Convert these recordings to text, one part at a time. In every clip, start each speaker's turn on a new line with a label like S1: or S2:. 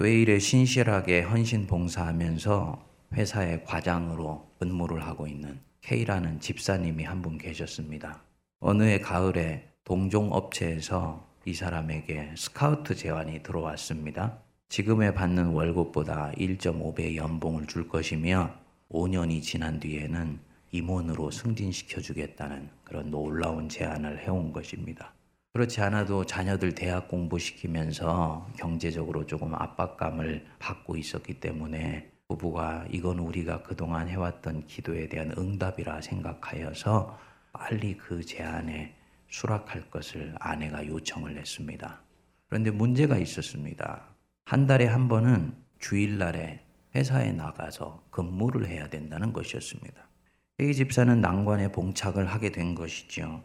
S1: 교회 일에 신실하게 헌신 봉사하면서 회사의 과장으로 근무를 하고 있는 K라는 집사님이 한 분 계셨습니다. 어느 해 가을에 동종 업체에서 이 사람에게 스카우트 제안이 들어왔습니다. 지금에 받는 월급보다 1.5배 연봉을 줄 것이며 5년이 지난 뒤에는 임원으로 승진시켜 주겠다는 그런 놀라운 제안을 해온 것입니다. 그렇지 않아도 자녀들 대학 공부시키면서 경제적으로 조금 압박감을 받고 있었기 때문에 부부가 이건 우리가 그동안 해왔던 기도에 대한 응답이라 생각하여서 빨리 그 제안에 수락할 것을 아내가 요청을 했습니다. 그런데 문제가 있었습니다. 한 달에 한 번은 주일날에 회사에 나가서 근무를 해야 된다는 것이었습니다. 이 집사는 난관에 봉착을 하게 된 것이죠.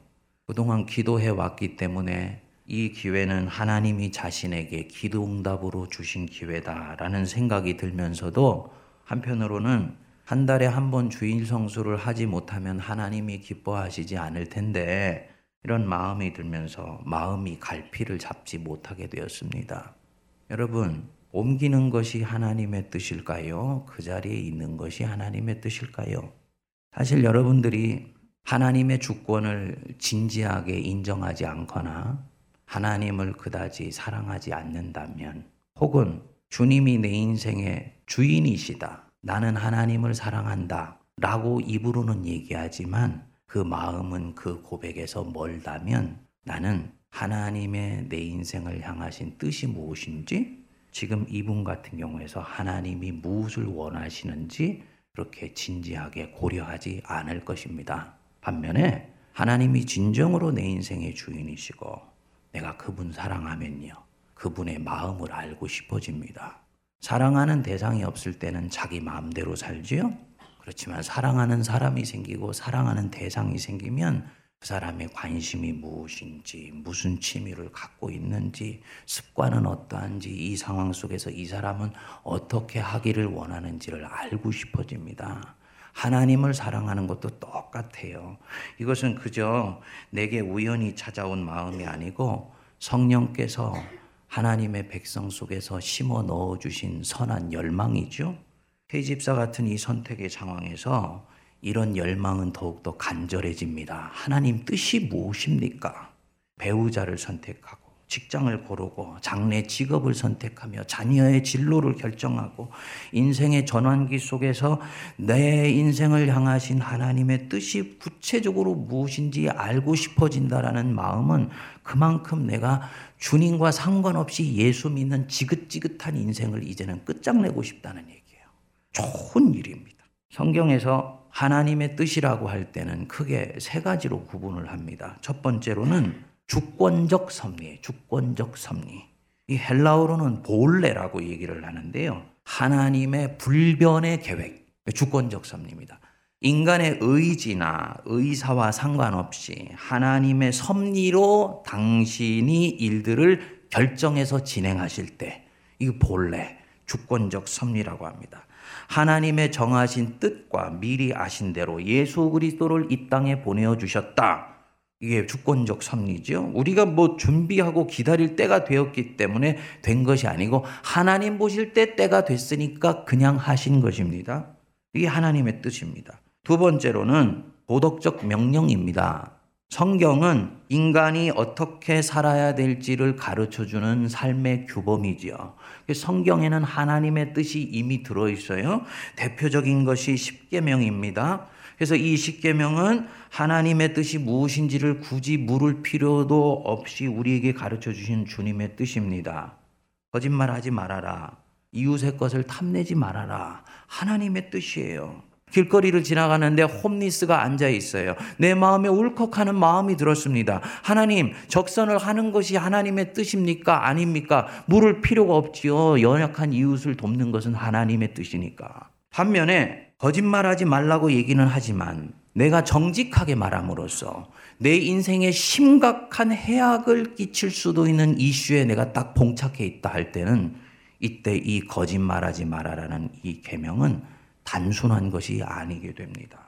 S1: 그동안 기도해 왔기 때문에 이 기회는 하나님이 자신에게 기도 응답으로 주신 기회다라는 생각이 들면서도 한편으로는 한 달에 한 번 주일 성수를 하지 못하면 하나님이 기뻐하시지 않을 텐데 이런 마음이 들면서 마음이 갈피를 잡지 못하게 되었습니다. 여러분, 옮기는 것이 하나님의 뜻일까요? 그 자리에 있는 것이 하나님의 뜻일까요? 사실 여러분들이 하나님의 주권을 진지하게 인정하지 않거나 하나님을 그다지 사랑하지 않는다면 혹은 주님이 내 인생의 주인이시다. 나는 하나님을 사랑한다. 라고 입으로는 얘기하지만 그 마음은 그 고백에서 멀다면 나는 하나님의 내 인생을 향하신 뜻이 무엇인지 지금 이분 같은 경우에서 하나님이 무엇을 원하시는지 그렇게 진지하게 고려하지 않을 것입니다. 반면에 하나님이 진정으로 내 인생의 주인이시고 내가 그분 사랑하면요. 그분의 마음을 알고 싶어집니다. 사랑하는 대상이 없을 때는 자기 마음대로 살지요. 그렇지만 사랑하는 사람이 생기고 사랑하는 대상이 생기면 그 사람의 관심이 무엇인지, 무슨 취미를 갖고 있는지, 습관은 어떠한지, 이 상황 속에서 이 사람은 어떻게 하기를 원하는지를 알고 싶어집니다. 하나님을 사랑하는 것도 똑같아요. 이것은 그저 내게 우연히 찾아온 마음이 아니고 성령께서 하나님의 백성 속에서 심어 넣어 주신 선한 열망이죠. 태집사 같은 이 선택의 상황에서 이런 열망은 더욱더 간절해집니다. 하나님 뜻이 무엇입니까? 배우자를 선택하고 직장을 고르고 장래 직업을 선택하며 자녀의 진로를 결정하고 인생의 전환기 속에서 내 인생을 향하신 하나님의 뜻이 구체적으로 무엇인지 알고 싶어진다라는 마음은 그만큼 내가 주님과 상관없이 예수 믿는 지긋지긋한 인생을 이제는 끝장내고 싶다는 얘기예요. 좋은 일입니다. 성경에서 하나님의 뜻이라고 할 때는 크게 세 가지로 구분을 합니다. 첫 번째로는 주권적 섭리, 주권적 섭리. 이 헬라어로는 볼레라고 얘기를 하는데요. 하나님의 불변의 계획, 주권적 섭리입니다. 인간의 의지나 의사와 상관없이 하나님의 섭리로 당신이 일들을 결정해서 진행하실 때, 이 본래 주권적 섭리라고 합니다. 하나님의 정하신 뜻과 미리 아신 대로 예수 그리스도를 이 땅에 보내어 주셨다. 이게 주권적 섭리죠. 우리가 뭐 준비하고 기다릴 때가 되었기 때문에 된 것이 아니고 하나님 보실 때 때가 됐으니까 그냥 하신 것입니다. 이게 하나님의 뜻입니다. 두 번째로는 도덕적 명령입니다. 성경은 인간이 어떻게 살아야 될지를 가르쳐 주는 삶의 규범이지요. 성경에는 하나님의 뜻이 이미 들어 있어요. 대표적인 것이 십계명입니다. 그래서 이 십계명은 하나님의 뜻이 무엇인지를 굳이 물을 필요도 없이 우리에게 가르쳐 주신 주님의 뜻입니다. 거짓말하지 말아라. 이웃의 것을 탐내지 말아라. 하나님의 뜻이에요. 길거리를 지나가는데 홈리스가 앉아 있어요. 내 마음에 울컥하는 마음이 들었습니다. 하나님, 적선을 하는 것이 하나님의 뜻입니까? 아닙니까? 물을 필요가 없지요. 연약한 이웃을 돕는 것은 하나님의 뜻이니까. 반면에 거짓말하지 말라고 얘기는 하지만 내가 정직하게 말함으로써 내 인생에 심각한 해악을 끼칠 수도 있는 이슈에 내가 딱 봉착해 있다 할 때는 이때 이 거짓말하지 말아라는 이 계명은 단순한 것이 아니게 됩니다.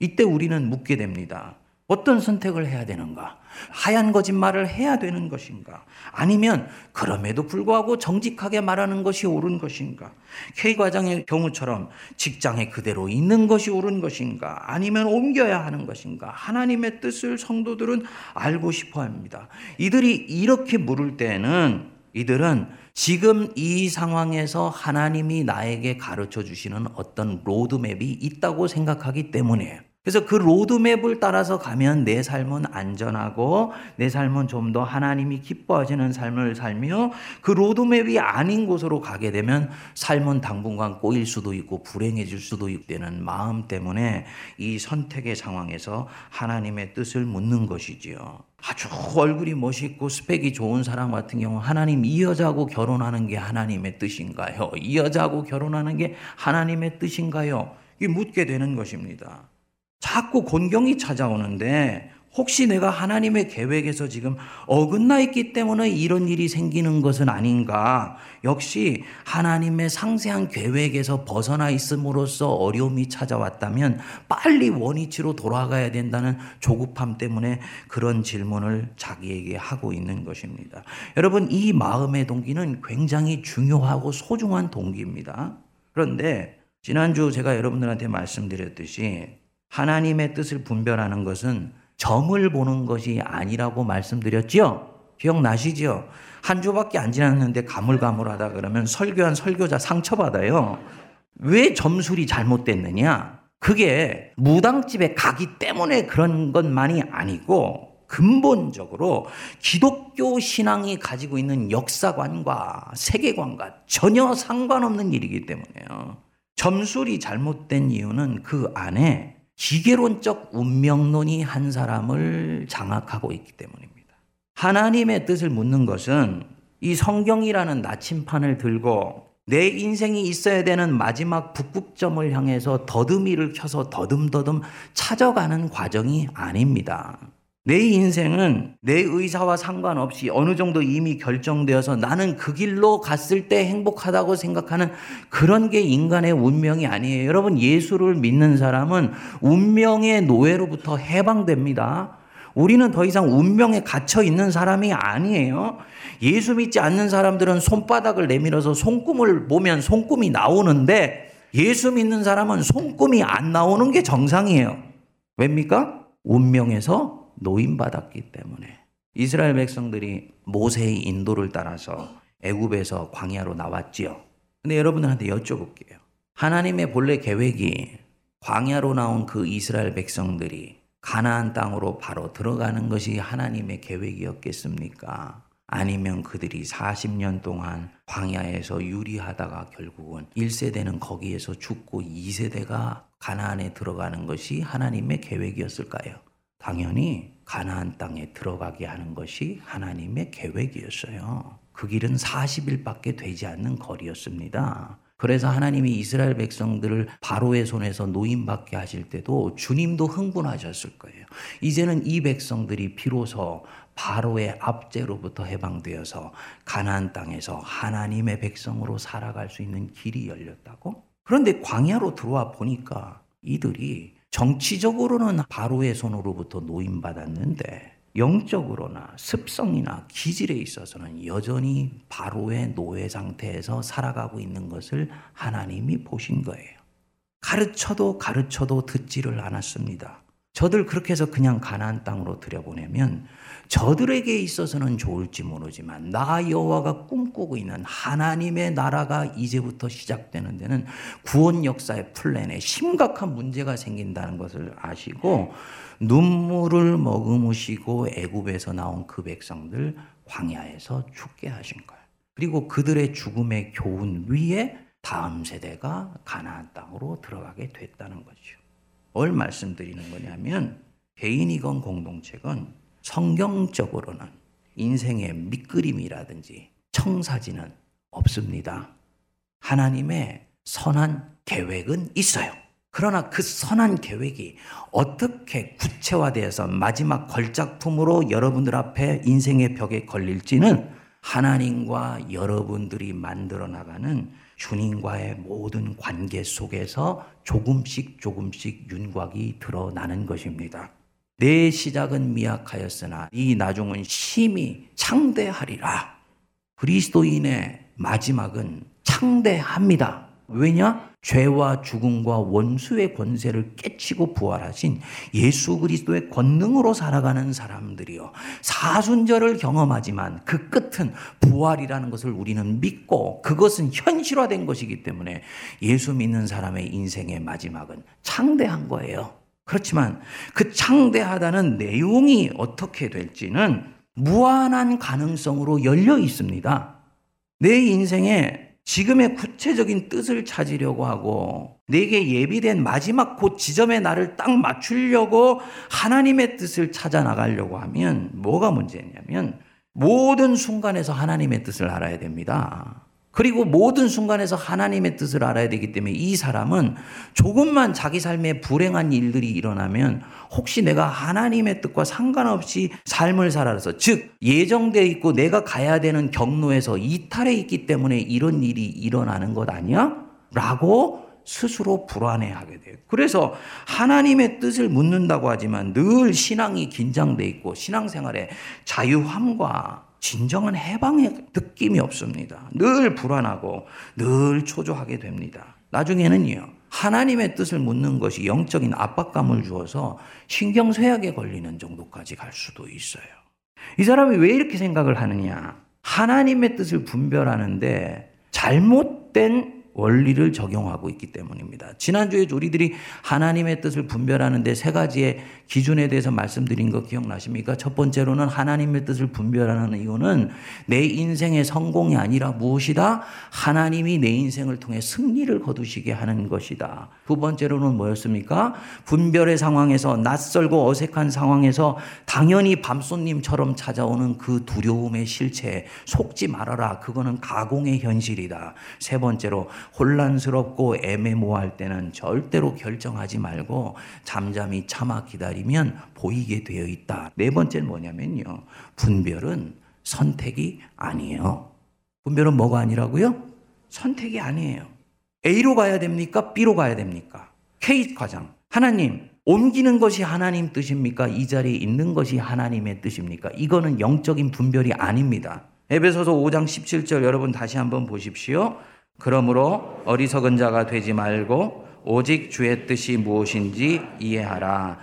S1: 이때 우리는 묻게 됩니다. 어떤 선택을 해야 되는가? 하얀 거짓말을 해야 되는 것인가? 아니면 그럼에도 불구하고 정직하게 말하는 것이 옳은 것인가? K 과장의 경우처럼 직장에 그대로 있는 것이 옳은 것인가? 아니면 옮겨야 하는 것인가? 하나님의 뜻을 성도들은 알고 싶어 합니다. 이들이 이렇게 물을 때는 이들은 지금 이 상황에서 하나님이 나에게 가르쳐 주시는 어떤 로드맵이 있다고 생각하기 때문이에요. 그래서 그 로드맵을 따라서 가면 내 삶은 안전하고 내 삶은 좀 더 하나님이 기뻐하시는 삶을 살며 그 로드맵이 아닌 곳으로 가게 되면 삶은 당분간 꼬일 수도 있고 불행해질 수도 있다는 마음 때문에 이 선택의 상황에서 하나님의 뜻을 묻는 것이지요. 아주 얼굴이 멋있고 스펙이 좋은 사람 같은 경우 하나님 이 여자하고 결혼하는 게 하나님의 뜻인가요? 이 여자하고 결혼하는 게 하나님의 뜻인가요? 이 묻게 되는 것입니다. 자꾸 곤경이 찾아오는데 혹시 내가 하나님의 계획에서 지금 어긋나 있기 때문에 이런 일이 생기는 것은 아닌가? 역시 하나님의 상세한 계획에서 벗어나 있음으로써 어려움이 찾아왔다면 빨리 원위치로 돌아가야 된다는 조급함 때문에 그런 질문을 자기에게 하고 있는 것입니다. 여러분, 이 마음의 동기는 굉장히 중요하고 소중한 동기입니다. 그런데 지난주 제가 여러분들한테 말씀드렸듯이 하나님의 뜻을 분별하는 것은 점을 보는 것이 아니라고 말씀드렸지요? 기억나시죠? 한 주밖에 안 지났는데 가물가물하다 그러면 설교한 설교자 상처받아요. 왜 점술이 잘못됐느냐? 그게 무당집에 가기 때문에 그런 것만이 아니고 근본적으로 기독교 신앙이 가지고 있는 역사관과 세계관과 전혀 상관없는 일이기 때문에요. 점술이 잘못된 이유는 그 안에 기계론적 운명론이 한 사람을 장악하고 있기 때문입니다. 하나님의 뜻을 묻는 것은 이 성경이라는 나침판을 들고 내 인생이 있어야 되는 마지막 북극점을 향해서 더듬이를 켜서 더듬더듬 찾아가는 과정이 아닙니다. 내 인생은 내 의사와 상관없이 어느 정도 이미 결정되어서 나는 그 길로 갔을 때 행복하다고 생각하는 그런 게 인간의 운명이 아니에요. 여러분, 예수를 믿는 사람은 운명의 노예로부터 해방됩니다. 우리는 더 이상 운명에 갇혀 있는 사람이 아니에요. 예수 믿지 않는 사람들은 손바닥을 내밀어서 손금을 보면 손금이 나오는데 예수 믿는 사람은 손금이 안 나오는 게 정상이에요. 왜입니까? 운명에서 노임받았기 때문에 이스라엘 백성들이 모세의 인도를 따라서 애굽에서 광야로 나왔지요. 근데 여러분들한테 여쭤볼게요. 하나님의 본래 계획이 광야로 나온 그 이스라엘 백성들이 가나안 땅으로 바로 들어가는 것이 하나님의 계획이었겠습니까? 아니면 그들이 40년 동안 광야에서 유리하다가 결국은 1세대는 거기에서 죽고 2세대가 가나안에 들어가는 것이 하나님의 계획이었을까요? 당연히 가나안 땅에 들어가게 하는 것이 하나님의 계획이었어요. 그 길은 40일밖에 되지 않는 거리였습니다. 그래서 하나님이 이스라엘 백성들을 바로의 손에서 노임받게 하실 때도 주님도 흥분하셨을 거예요. 이제는 이 백성들이 비로소 바로의 압제로부터 해방되어서 가나안 땅에서 하나님의 백성으로 살아갈 수 있는 길이 열렸다고? 그런데 광야로 들어와 보니까 이들이 정치적으로는 바로의 손으로부터 노임받았는데 영적으로나 습성이나 기질에 있어서는 여전히 바로의 노예 상태에서 살아가고 있는 것을 하나님이 보신 거예요. 가르쳐도 가르쳐도 듣지를 않았습니다. 저들 그렇게 해서 그냥 가나안 땅으로 들여보내면 저들에게 있어서는 좋을지 모르지만 나 여호와가 꿈꾸고 있는 하나님의 나라가 이제부터 시작되는 데는 구원 역사의 플랜에 심각한 문제가 생긴다는 것을 아시고 눈물을 머금으시고 애굽에서 나온 그 백성들 광야에서 죽게 하신 거예요. 그리고 그들의 죽음의 교훈 위에 다음 세대가 가나안 땅으로 들어가게 됐다는 거죠. 뭘 말씀드리는 거냐면 개인이건 공동체건 성경적으로는 인생의 밑그림이라든지 청사진은 없습니다. 하나님의 선한 계획은 있어요. 그러나 그 선한 계획이 어떻게 구체화되어서 마지막 걸작품으로 여러분들 앞에 인생의 벽에 걸릴지는 하나님과 여러분들이 만들어 나가는 주님과의 모든 관계 속에서 조금씩 조금씩 윤곽이 드러나는 것입니다. 내 시작은 미약하였으나 이 나중은 심히 창대하리라. 그리스도인의 마지막은 창대합니다. 왜냐? 죄와 죽음과 원수의 권세를 깨치고 부활하신 예수 그리스도의 권능으로 살아가는 사람들이요. 사순절을 경험하지만 그 끝은 부활이라는 것을 우리는 믿고 그것은 현실화된 것이기 때문에 예수 믿는 사람의 인생의 마지막은 창대한 거예요. 그렇지만 그 창대하다는 내용이 어떻게 될지는 무한한 가능성으로 열려 있습니다. 내 인생에 지금의 구체적인 뜻을 찾으려고 하고 내게 예비된 마지막 곧 지점에 나를 딱 맞추려고 하나님의 뜻을 찾아 나가려고 하면 뭐가 문제냐면 모든 순간에서 하나님의 뜻을 알아야 됩니다. 그리고 모든 순간에서 하나님의 뜻을 알아야 되기 때문에 이 사람은 조금만 자기 삶에 불행한 일들이 일어나면 혹시 내가 하나님의 뜻과 상관없이 삶을 살아서 즉 예정되어 있고 내가 가야 되는 경로에서 이탈해 있기 때문에 이런 일이 일어나는 것 아니야? 라고 스스로 불안해하게 돼요. 그래서 하나님의 뜻을 묻는다고 하지만 늘 신앙이 긴장돼 있고 신앙생활에 자유함과 진정한 해방의 느낌이 없습니다. 늘 불안하고 늘 초조하게 됩니다. 나중에는요, 하나님의 뜻을 묻는 것이 영적인 압박감을 주어서 신경쇠약에 걸리는 정도까지 갈 수도 있어요. 이 사람이 왜 이렇게 생각을 하느냐? 하나님의 뜻을 분별하는데 잘못된 원리를 적용하고 있기 때문입니다. 지난주에 우리들이 하나님의 뜻을 분별하는데 세 가지의 기준에 대해서 말씀드린 거 기억나십니까? 첫 번째로는 하나님의 뜻을 분별하는 이유는 내 인생의 성공이 아니라 무엇이다? 하나님이 내 인생을 통해 승리를 거두시게 하는 것이다. 두 번째로는 뭐였습니까? 분별의 상황에서 낯설고 어색한 상황에서 당연히 밤손님처럼 찾아오는 그 두려움의 실체 속지 말아라. 그거는 가공의 현실이다. 세 번째로 혼란스럽고 애매모호할 때는 절대로 결정하지 말고 잠잠히 참아 기다리면 보이게 되어 있다. 네 번째는 뭐냐면요. 분별은 선택이 아니에요. 분별은 뭐가 아니라고요? 선택이 아니에요. A로 가야 됩니까? B로 가야 됩니까? K 과장. 하나님, 옮기는 것이 하나님 뜻입니까? 이 자리에 있는 것이 하나님의 뜻입니까? 이거는 영적인 분별이 아닙니다. 에베소서 5장 17절 여러분 다시 한번 보십시오. 그러므로 어리석은 자가 되지 말고 오직 주의 뜻이 무엇인지 이해하라.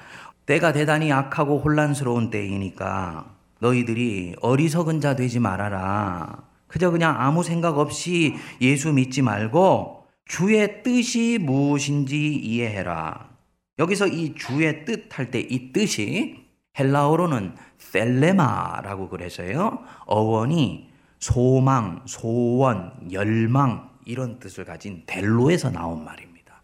S1: 때가 대단히 악하고 혼란스러운 때이니까 너희들이 어리석은 자 되지 말아라. 그저 그냥 아무 생각 없이 예수 믿지 말고 주의 뜻이 무엇인지 이해해라. 여기서 이 주의 뜻 할 때 이 뜻이 헬라어로는 셀레마라고 그래서요. 어원이 소망, 소원, 열망, 이런 뜻을 가진 델로에서 나온 말입니다.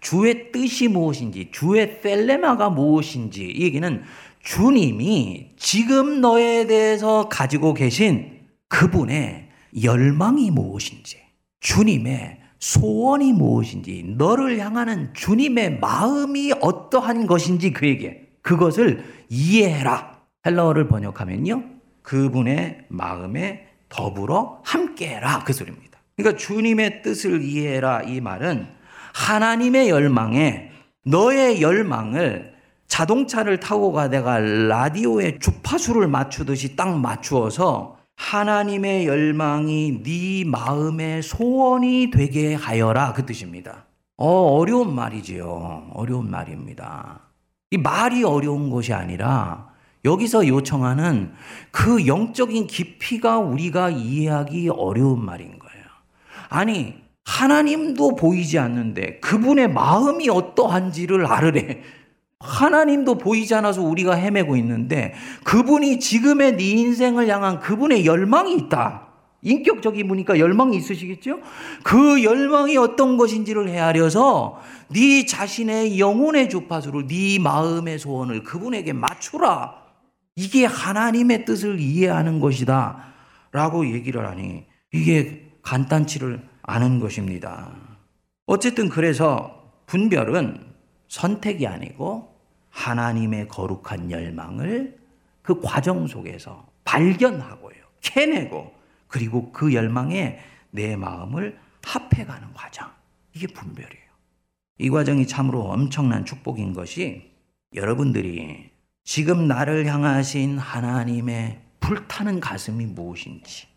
S1: 주의 뜻이 무엇인지, 주의 셀레마가 무엇인지, 이 얘기는 주님이 지금 너에 대해서 가지고 계신 그분의 열망이 무엇인지, 주님의 소원이 무엇인지, 너를 향하는 주님의 마음이 어떠한 것인지 그에게 그것을 이해해라. 헬라어를 번역하면요. 그분의 마음에 더불어 함께해라. 그 소리입니다. 그러니까 주님의 뜻을 이해해라 이 말은 하나님의 열망에 너의 열망을 자동차를 타고 가다가 라디오에 주파수를 맞추듯이 딱 맞추어서 하나님의 열망이 네 마음의 소원이 되게 하여라 그 뜻입니다. 어, 어려운 말이지요. 어려운 말입니다. 이 말이 어려운 것이 아니라 여기서 요청하는 그 영적인 깊이가 우리가 이해하기 어려운 말인. 아니, 하나님도 보이지 않는데 그분의 마음이 어떠한지를 알으래. 하나님도 보이지 않아서 우리가 헤매고 있는데 그분이 지금의 네 인생을 향한 그분의 열망이 있다. 인격적인 분이니까 열망이 있으시겠죠? 그 열망이 어떤 것인지를 헤아려서 네 자신의 영혼의 주파수를 네 마음의 소원을 그분에게 맞추라. 이게 하나님의 뜻을 이해하는 것이다. 라고 얘기를 하니 이게 간단치를 않은 것입니다. 어쨌든 그래서 분별은 선택이 아니고 하나님의 거룩한 열망을 그 과정 속에서 발견하고요. 캐내고 그리고 그 열망에 내 마음을 합해가는 과정. 이게 분별이에요. 이 과정이 참으로 엄청난 축복인 것이 여러분들이 지금 나를 향하신 하나님의 불타는 가슴이 무엇인지,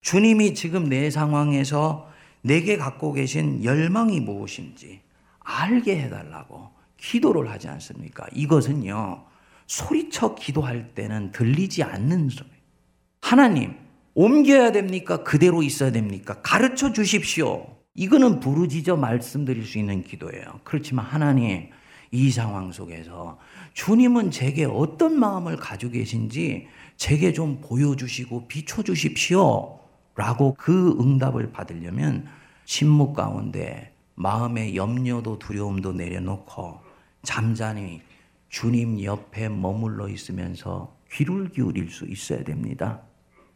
S1: 주님이 지금 내 상황에서 내게 갖고 계신 열망이 무엇인지 알게 해달라고 기도를 하지 않습니까? 이것은요, 소리쳐 기도할 때는 들리지 않는 소리. 하나님, 옮겨야 됩니까? 그대로 있어야 됩니까? 가르쳐 주십시오. 이거는 부르짖어 말씀드릴 수 있는 기도예요. 그렇지만 하나님, 이 상황 속에서 주님은 제게 어떤 마음을 가지고 계신지 제게 좀 보여주시고 비춰주십시오. 라고 그 응답을 받으려면 침묵 가운데 마음의 염려도 두려움도 내려놓고 잠잠히 주님 옆에 머물러 있으면서 귀를 기울일 수 있어야 됩니다.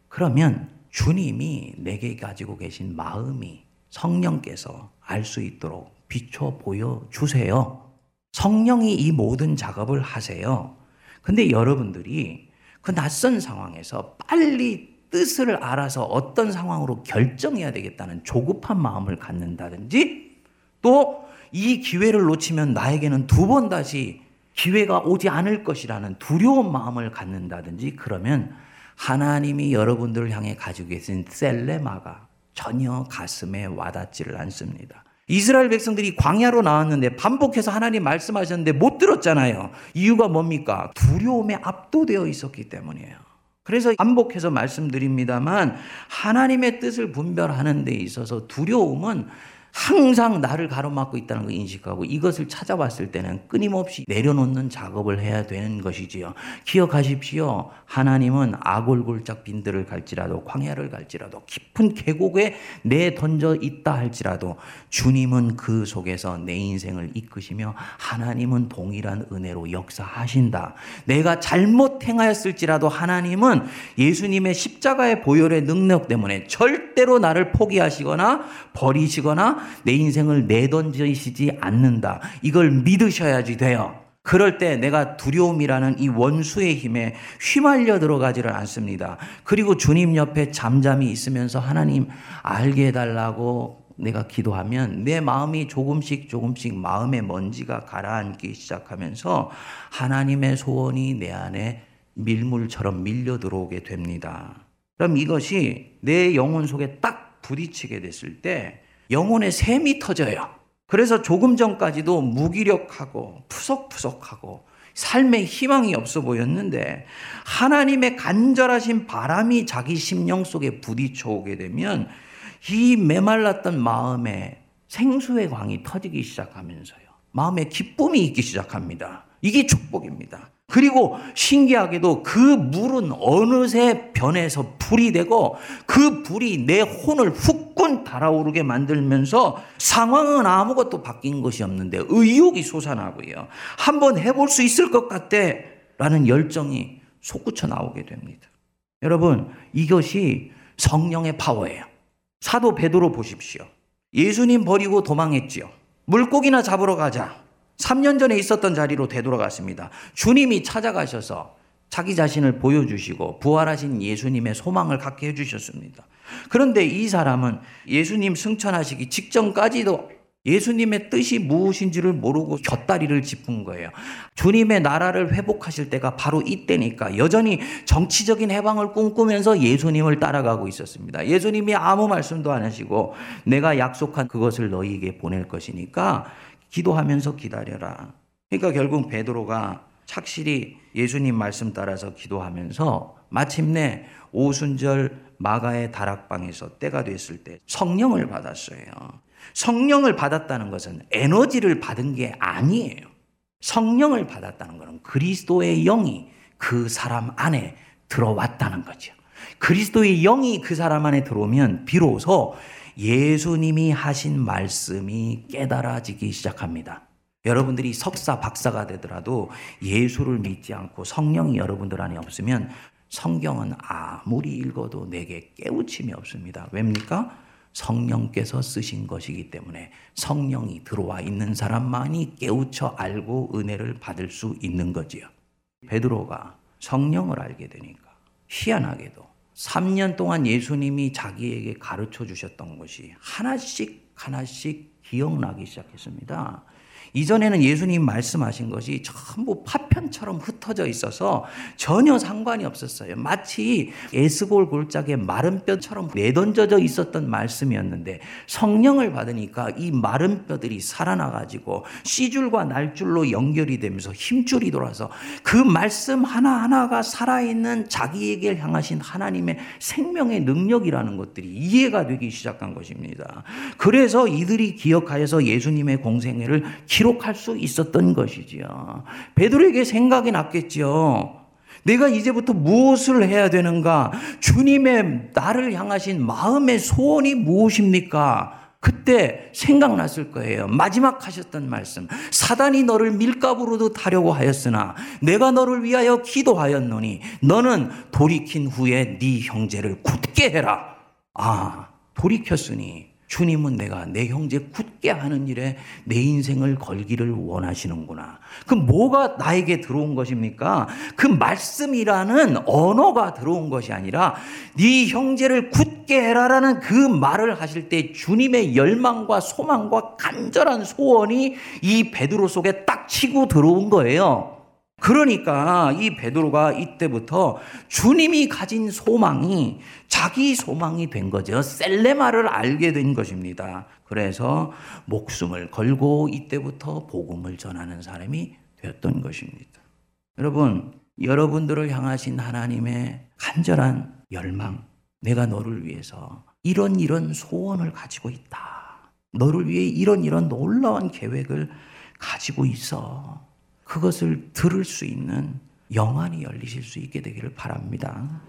S1: 그러면 주님이 내게 가지고 계신 마음이 성령께서 알 수 있도록 비춰 보여 주세요. 성령이 이 모든 작업을 하세요. 근데 여러분들이 그 낯선 상황에서 빨리 뜻을 알아서 어떤 상황으로 결정해야 되겠다는 조급한 마음을 갖는다든지 또 이 기회를 놓치면 나에게는 두 번 다시 기회가 오지 않을 것이라는 두려운 마음을 갖는다든지 그러면 하나님이 여러분들을 향해 가지고 계신 셀레마가 전혀 가슴에 와닿지를 않습니다. 이스라엘 백성들이 광야로 나왔는데 반복해서 하나님 말씀하셨는데 못 들었잖아요. 이유가 뭡니까? 두려움에 압도되어 있었기 때문이에요. 그래서 반복해서 말씀드립니다만 하나님의 뜻을 분별하는 데 있어서 두려움은 항상 나를 가로막고 있다는 걸 인식하고 이것을 찾아봤을 때는 끊임없이 내려놓는 작업을 해야 되는 것이지요. 기억하십시오. 하나님은 아골골짝 빈들을 갈지라도 광야를 갈지라도 깊은 계곡에 내 던져 있다 할지라도 주님은 그 속에서 내 인생을 이끄시며 하나님은 동일한 은혜로 역사하신다. 내가 잘못 행하였을지라도 하나님은 예수님의 십자가의 보혈의 능력 때문에 절대로 나를 포기하시거나 버리시거나 내 인생을 내던지시지 않는다. 이걸 믿으셔야지 돼요. 그럴 때 내가 두려움이라는 이 원수의 힘에 휘말려 들어가지를 않습니다. 그리고 주님 옆에 잠잠히 있으면서 하나님 알게 해달라고 내가 기도하면 내 마음이 조금씩 조금씩 마음의 먼지가 가라앉기 시작하면서 하나님의 소원이 내 안에 밀물처럼 밀려 들어오게 됩니다. 그럼 이것이 내 영혼 속에 딱 부딪히게 됐을 때 영혼의 샘이 터져요. 그래서 조금 전까지도 무기력하고 푸석푸석하고 삶의 희망이 없어 보였는데 하나님의 간절하신 바람이 자기 심령 속에 부딪혀 오게 되면 이 메말랐던 마음에 생수의 광이 터지기 시작하면서요. 마음에 기쁨이 있기 시작합니다. 이게 축복입니다. 그리고 신기하게도 그 물은 어느새 변해서 불이 되고 그 불이 내 혼을 후끈 달아오르게 만들면서 상황은 아무것도 바뀐 것이 없는데 의욕이 솟아나고요. 한번 해볼 수 있을 것 같대. 라는 열정이 솟구쳐 나오게 됩니다. 여러분, 이것이 성령의 파워예요. 사도 베드로 보십시오. 예수님 버리고 도망했지요. 물고기나 잡으러 가자. 3년 전에 있었던 자리로 되돌아갔습니다. 주님이 찾아가셔서 자기 자신을 보여주시고 부활하신 예수님의 소망을 갖게 해주셨습니다. 그런데 이 사람은 예수님 승천하시기 직전까지도 예수님의 뜻이 무엇인지를 모르고 곁다리를 짚은 거예요. 주님의 나라를 회복하실 때가 바로 이때니까 여전히 정치적인 해방을 꿈꾸면서 예수님을 따라가고 있었습니다. 예수님이 아무 말씀도 안 하시고 내가 약속한 그것을 너희에게 보낼 것이니까 기도하면서 기다려라. 그러니까 결국 베드로가 착실히 예수님 말씀 따라서 기도하면서 마침내 오순절 마가의 다락방에서 때가 됐을 때 성령을 받았어요. 성령을 받았다는 것은 에너지를 받은 게 아니에요. 성령을 받았다는 것은 그리스도의 영이 그 사람 안에 들어왔다는 거죠. 그리스도의 영이 그 사람 안에 들어오면 비로소 예수님이 하신 말씀이 깨달아지기 시작합니다. 여러분들이 석사, 박사가 되더라도 예수를 믿지 않고 성령이 여러분들 안에 없으면 성경은 아무리 읽어도 내게 깨우침이 없습니다. 왜입니까? 성령께서 쓰신 것이기 때문에 성령이 들어와 있는 사람만이 깨우쳐 알고 은혜를 받을 수 있는 거지요. 베드로가 성령을 알게 되니까 희한하게도 3년 동안 예수님이 자기에게 가르쳐 주셨던 것이 하나씩 하나씩 기억나기 시작했습니다. 이전에는 예수님 말씀하신 것이 전부 파편처럼 흩어져 있어서 전혀 상관이 없었어요. 마치 에스골 골짜기의 마른 뼈처럼 내던져져 있었던 말씀이었는데 성령을 받으니까 이 마른 뼈들이 살아나가지고 씨줄과 날줄로 연결이 되면서 힘줄이 돌아서 그 말씀 하나하나가 살아있는 자기에게 향하신 하나님의 생명의 능력이라는 것들이 이해가 되기 시작한 것입니다. 그래서 이들이 기억하여서 예수님의 공생애를 기 록할 수 있었던 것이지요. 베드로에게 생각이 났겠지요. 내가 이제부터 무엇을 해야 되는가? 주님의 나를 향하신 마음의 소원이 무엇입니까? 그때 생각났을 거예요. 마지막 하셨던 말씀. 사단이 너를 밀가부로도 타려고 하였으나 내가 너를 위하여 기도하였노니 너는 돌이킨 후에 네 형제를 굳게 해라. 아, 돌이켰으니 주님은 내가 내 형제 굳게 하는 일에 내 인생을 걸기를 원하시는구나. 그 뭐가 나에게 들어온 것입니까? 그 말씀이라는 언어가 들어온 것이 아니라 네 형제를 굳게 해라라는 그 말을 하실 때 주님의 열망과 소망과 간절한 소원이 이 베드로 속에 딱 치고 들어온 거예요. 그러니까 이 베드로가 이때부터 주님이 가진 소망이 자기 소망이 된 거죠. 셀레마를 알게 된 것입니다. 그래서 목숨을 걸고 이때부터 복음을 전하는 사람이 되었던 것입니다. 여러분, 여러분들을 향하신 하나님의 간절한 열망, 내가 너를 위해서 이런 이런 소원을 가지고 있다. 너를 위해 이런 이런 놀라운 계획을 가지고 있어. 그것을 들을 수 있는 영안이 열리실 수 있게 되기를 바랍니다.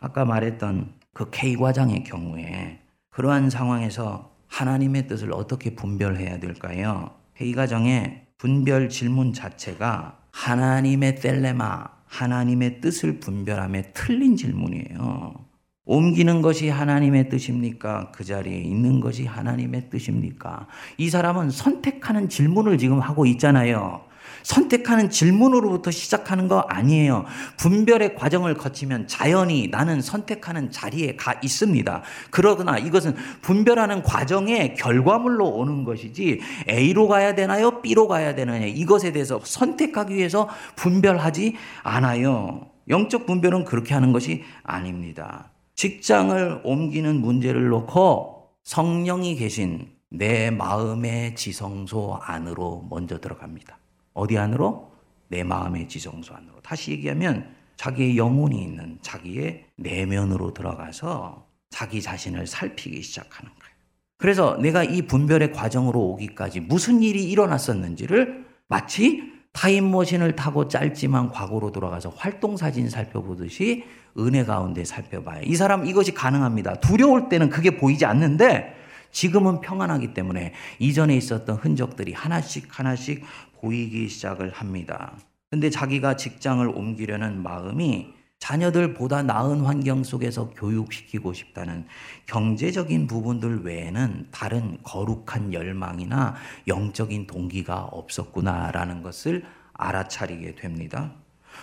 S1: 아까 말했던 그 K 과장의 경우에 그러한 상황에서 하나님의 뜻을 어떻게 분별해야 될까요? K 과정의 분별 질문 자체가 하나님의 텔레마, 하나님의 뜻을 분별함에 틀린 질문이에요. 옮기는 것이 하나님의 뜻입니까? 그 자리에 있는 것이 하나님의 뜻입니까? 이 사람은 선택하는 질문을 지금 하고 있잖아요. 선택하는 질문으로부터 시작하는 거 아니에요. 분별의 과정을 거치면 자연히 나는 선택하는 자리에 가 있습니다. 그러거나 이것은 분별하는 과정의 결과물로 오는 것이지 A로 가야 되나요? B로 가야 되나요? 이것에 대해서 선택하기 위해서 분별하지 않아요. 영적 분별은 그렇게 하는 것이 아닙니다. 직장을 옮기는 문제를 놓고 성령이 계신 내 마음의 지성소 안으로 먼저 들어갑니다. 어디 안으로? 내 마음의 지성소 안으로. 다시 얘기하면 자기의 영혼이 있는 자기의 내면으로 들어가서 자기 자신을 살피기 시작하는 거예요. 그래서 내가 이 분별의 과정으로 오기까지 무슨 일이 일어났었는지를 마치 타임머신을 타고 짧지만 과거로 돌아가서 활동사진 살펴보듯이 은혜 가운데 살펴봐요. 이 사람 이것이 가능합니다. 두려울 때는 그게 보이지 않는데 지금은 평안하기 때문에 이전에 있었던 흔적들이 하나씩 하나씩 보이기 시작을 합니다. 근데 자기가 직장을 옮기려는 마음이 자녀들보다 나은 환경 속에서 교육시키고 싶다는 경제적인 부분들 외에는 다른 거룩한 열망이나 영적인 동기가 없었구나라는 것을 알아차리게 됩니다.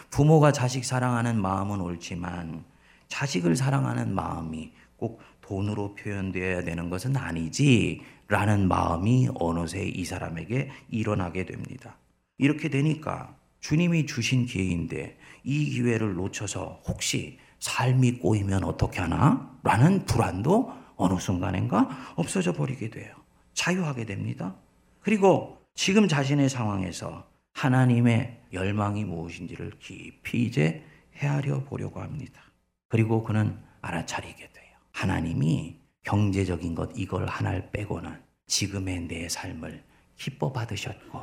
S1: 부모가 자식 사랑하는 마음은 옳지만 자식을 사랑하는 마음이 꼭 돈으로 표현되어야 되는 것은 아니지 라는 마음이 어느새 이 사람에게 일어나게 됩니다. 이렇게 되니까 주님이 주신 기회인데 이 기회를 놓쳐서 혹시 삶이 꼬이면 어떻게 하나? 라는 불안도 어느 순간인가 없어져 버리게 돼요. 자유하게 됩니다. 그리고 지금 자신의 상황에서 하나님의 열망이 무엇인지를 깊이 이제 헤아려 보려고 합니다. 그리고 그는 알아차리게 돼요. 하나님이 경제적인 것 이걸 하나를 빼고는 지금의 내 삶을 기뻐 받으셨고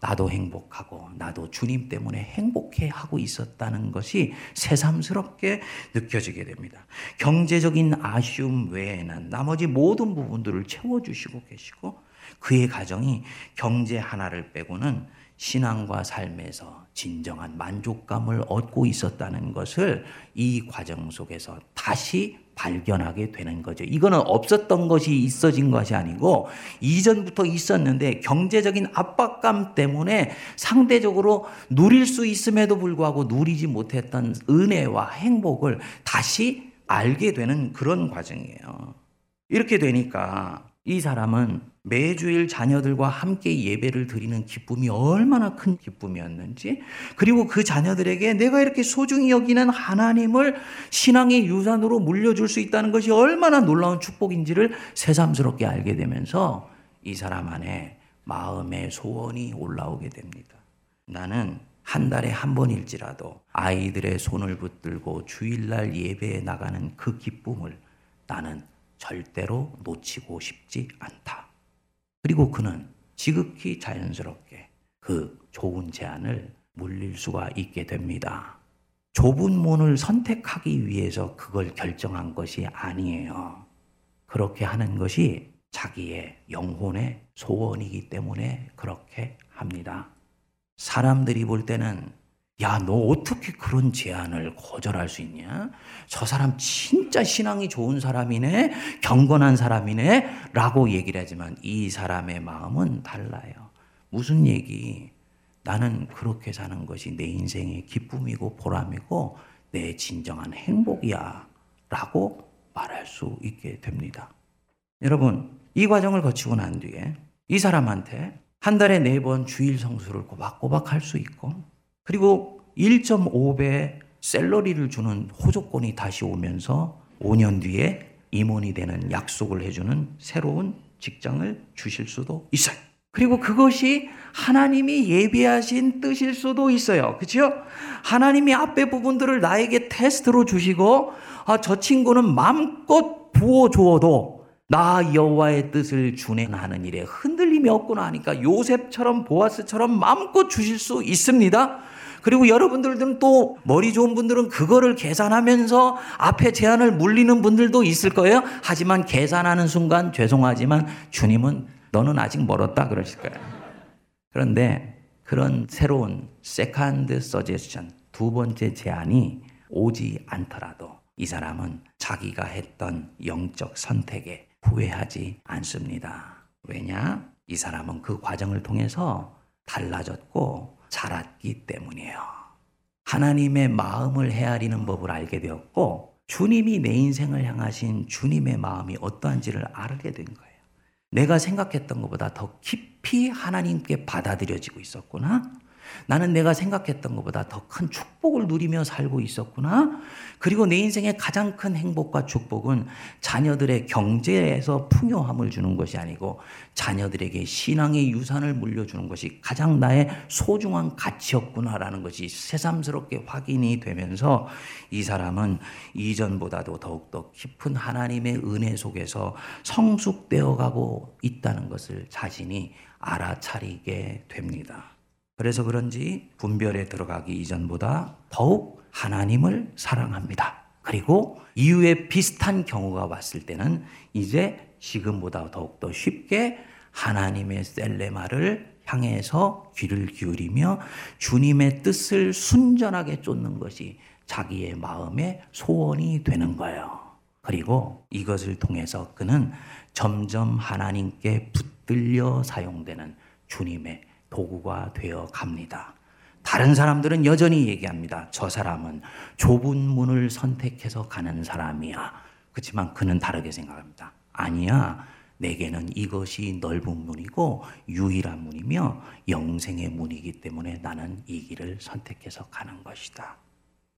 S1: 나도 행복하고 나도 주님 때문에 행복해 하고 있었다는 것이 새삼스럽게 느껴지게 됩니다. 경제적인 아쉬움 외에는 나머지 모든 부분들을 채워주시고 계시고 그의 가정이 경제 하나를 빼고는 신앙과 삶에서 진정한 만족감을 얻고 있었다는 것을 이 과정 속에서 다시 발견하게 되는 거죠. 이거는 없었던 것이 있어진 것이 아니고 이전부터 있었는데 경제적인 압박감 때문에 상대적으로 누릴 수 있음에도 불구하고 누리지 못했던 은혜와 행복을 다시 알게 되는 그런 과정이에요. 이렇게 되니까 이 사람은 매주일 자녀들과 함께 예배를 드리는 기쁨이 얼마나 큰 기쁨이었는지, 그리고 그 자녀들에게 내가 이렇게 소중히 여기는 하나님을 신앙의 유산으로 물려줄 수 있다는 것이 얼마나 놀라운 축복인지를 새삼스럽게 알게 되면서 이 사람 안에 마음의 소원이 올라오게 됩니다. 나는 한 달에 한 번일지라도 아이들의 손을 붙들고 주일날 예배에 나가는 그 기쁨을 나는 절대로 놓치고 싶지 않다. 그리고 그는 지극히 자연스럽게 그 좋은 제안을 물릴 수가 있게 됩니다. 좁은 문을 선택하기 위해서 그걸 결정한 것이 아니에요. 그렇게 하는 것이 자기의 영혼의 소원이기 때문에 그렇게 합니다. 사람들이 볼 때는 야, 너 어떻게 그런 제안을 거절할 수 있냐? 저 사람 진짜 신앙이 좋은 사람이네, 경건한 사람이네, 라고 얘기를 하지만 이 사람의 마음은 달라요. 무슨 얘기? 나는 그렇게 사는 것이 내 인생의 기쁨이고 보람이고 내 진정한 행복이야. 라고 말할 수 있게 됩니다. 여러분, 이 과정을 거치고 난 뒤에 이 사람한테 한 달에 네 번 주일 성수를 꼬박꼬박 할 수 있고 그리고 1.5배 셀러리를 주는 호조권이 다시 오면서 5년 뒤에 임원이 되는 약속을 해주는 새로운 직장을 주실 수도 있어요. 그리고 그것이 하나님이 예비하신 뜻일 수도 있어요. 그렇죠? 하나님이 앞에 부분들을 나에게 테스트로 주시고 아, 저 친구는 마음껏 부어 주어도 나 여호와의 뜻을 준행하는 일에 흔들림이 없구나 하니까 요셉처럼 보아스처럼 마음껏 주실 수 있습니다. 그리고 여러분들은 또 머리 좋은 분들은 그거를 계산하면서 앞에 제안을 물리는 분들도 있을 거예요. 하지만 계산하는 순간 죄송하지만 주님은 너는 아직 멀었다 그러실 거예요. 그런데 그런 새로운 second suggestion 두 번째 제안이 오지 않더라도 이 사람은 자기가 했던 영적 선택에 후회하지 않습니다. 왜냐? 이 사람은 그 과정을 통해서 달라졌고 자랐기 때문이에요. 하나님의 마음을 헤아리는 법을 알게 되었고 주님이 내 인생을 향하신 주님의 마음이 어떠한지를 알게 된 거예요. 내가 생각했던 것보다 더 깊이 하나님께 받아들여지고 있었구나. 나는 내가 생각했던 것보다 더 큰 축복을 누리며 살고 있었구나. 그리고 내 인생의 가장 큰 행복과 축복은 자녀들의 경제에서 풍요함을 주는 것이 아니고 자녀들에게 신앙의 유산을 물려주는 것이 가장 나의 소중한 가치였구나라는 것이 새삼스럽게 확인이 되면서 이 사람은 이전보다도 더욱더 깊은 하나님의 은혜 속에서 성숙되어 가고 있다는 것을 자신이 알아차리게 됩니다. 그래서 그런지 분별에 들어가기 이전보다 더욱 하나님을 사랑합니다. 그리고 이후에 비슷한 경우가 왔을 때는 이제 지금보다 더욱더 쉽게 하나님의 셀레마를 향해서 귀를 기울이며 주님의 뜻을 순전하게 쫓는 것이 자기의 마음의 소원이 되는 거예요. 그리고 이것을 통해서 그는 점점 하나님께 붙들려 사용되는 주님의 도구가 되어 갑니다. 다른 사람들은 여전히 얘기합니다. 저 사람은 좁은 문을 선택해서 가는 사람이야. 그렇지만 그는 다르게 생각합니다. 아니야. 내게는 이것이 넓은 문이고 유일한 문이며 영생의 문이기 때문에 나는 이 길을 선택해서 가는 것이다.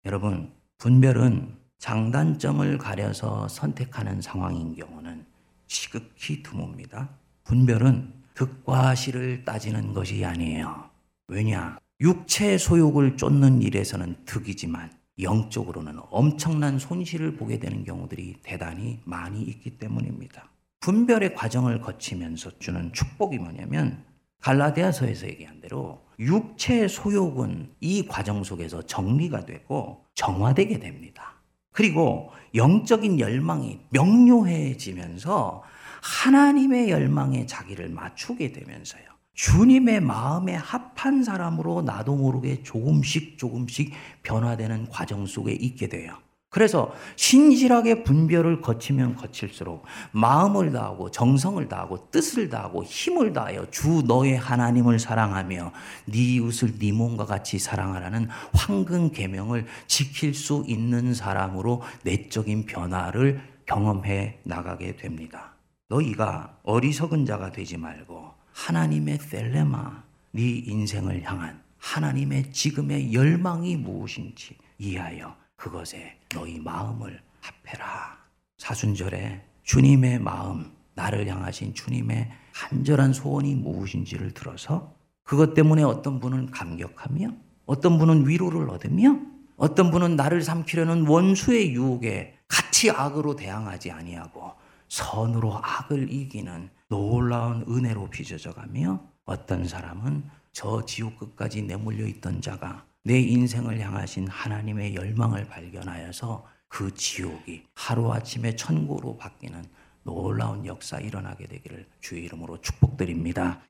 S1: 여러분, 분별은 장단점을 가려서 선택하는 상황인 경우는 지극히 드뭅니다. 분별은 득과 실을 따지는 것이 아니에요. 왜냐? 육체 소욕을 쫓는 일에서는 득이지만 영적으로는 엄청난 손실을 보게 되는 경우들이 대단히 많이 있기 때문입니다. 분별의 과정을 거치면서 주는 축복이 뭐냐면 갈라디아서에서 얘기한 대로 육체의 소욕은 이 과정 속에서 정리가 되고 정화되게 됩니다. 그리고 영적인 열망이 명료해지면서 하나님의 열망에 자기를 맞추게 되면서요. 주님의 마음에 합한 사람으로 나도 모르게 조금씩 조금씩 변화되는 과정 속에 있게 돼요. 그래서 신실하게 분별을 거치면 거칠수록 마음을 다하고 정성을 다하고 뜻을 다하고 힘을 다하여 주 너의 하나님을 사랑하며 네 이웃을 네 몸과 같이 사랑하라는 황금 계명을 지킬 수 있는 사람으로 내적인 변화를 경험해 나가게 됩니다. 너희가 어리석은 자가 되지 말고 하나님의 셀레마 네 인생을 향한 하나님의 지금의 열망이 무엇인지 이해하여 그것에 너희 마음을 합해라. 사순절에 주님의 마음, 나를 향하신 주님의 간절한 소원이 무엇인지를 들어서 그것 때문에 어떤 분은 감격하며 어떤 분은 위로를 얻으며 어떤 분은 나를 삼키려는 원수의 유혹에 같이 악으로 대항하지 아니하고 선으로 악을 이기는 놀라운 은혜로 빚어져 가며 어떤 사람은 저 지옥 끝까지 내몰려 있던 자가 내 인생을 향하신 하나님의 열망을 발견하여서 그 지옥이 하루아침에 천국으로 바뀌는 놀라운 역사 일어나게 되기를 주의 이름으로 축복드립니다.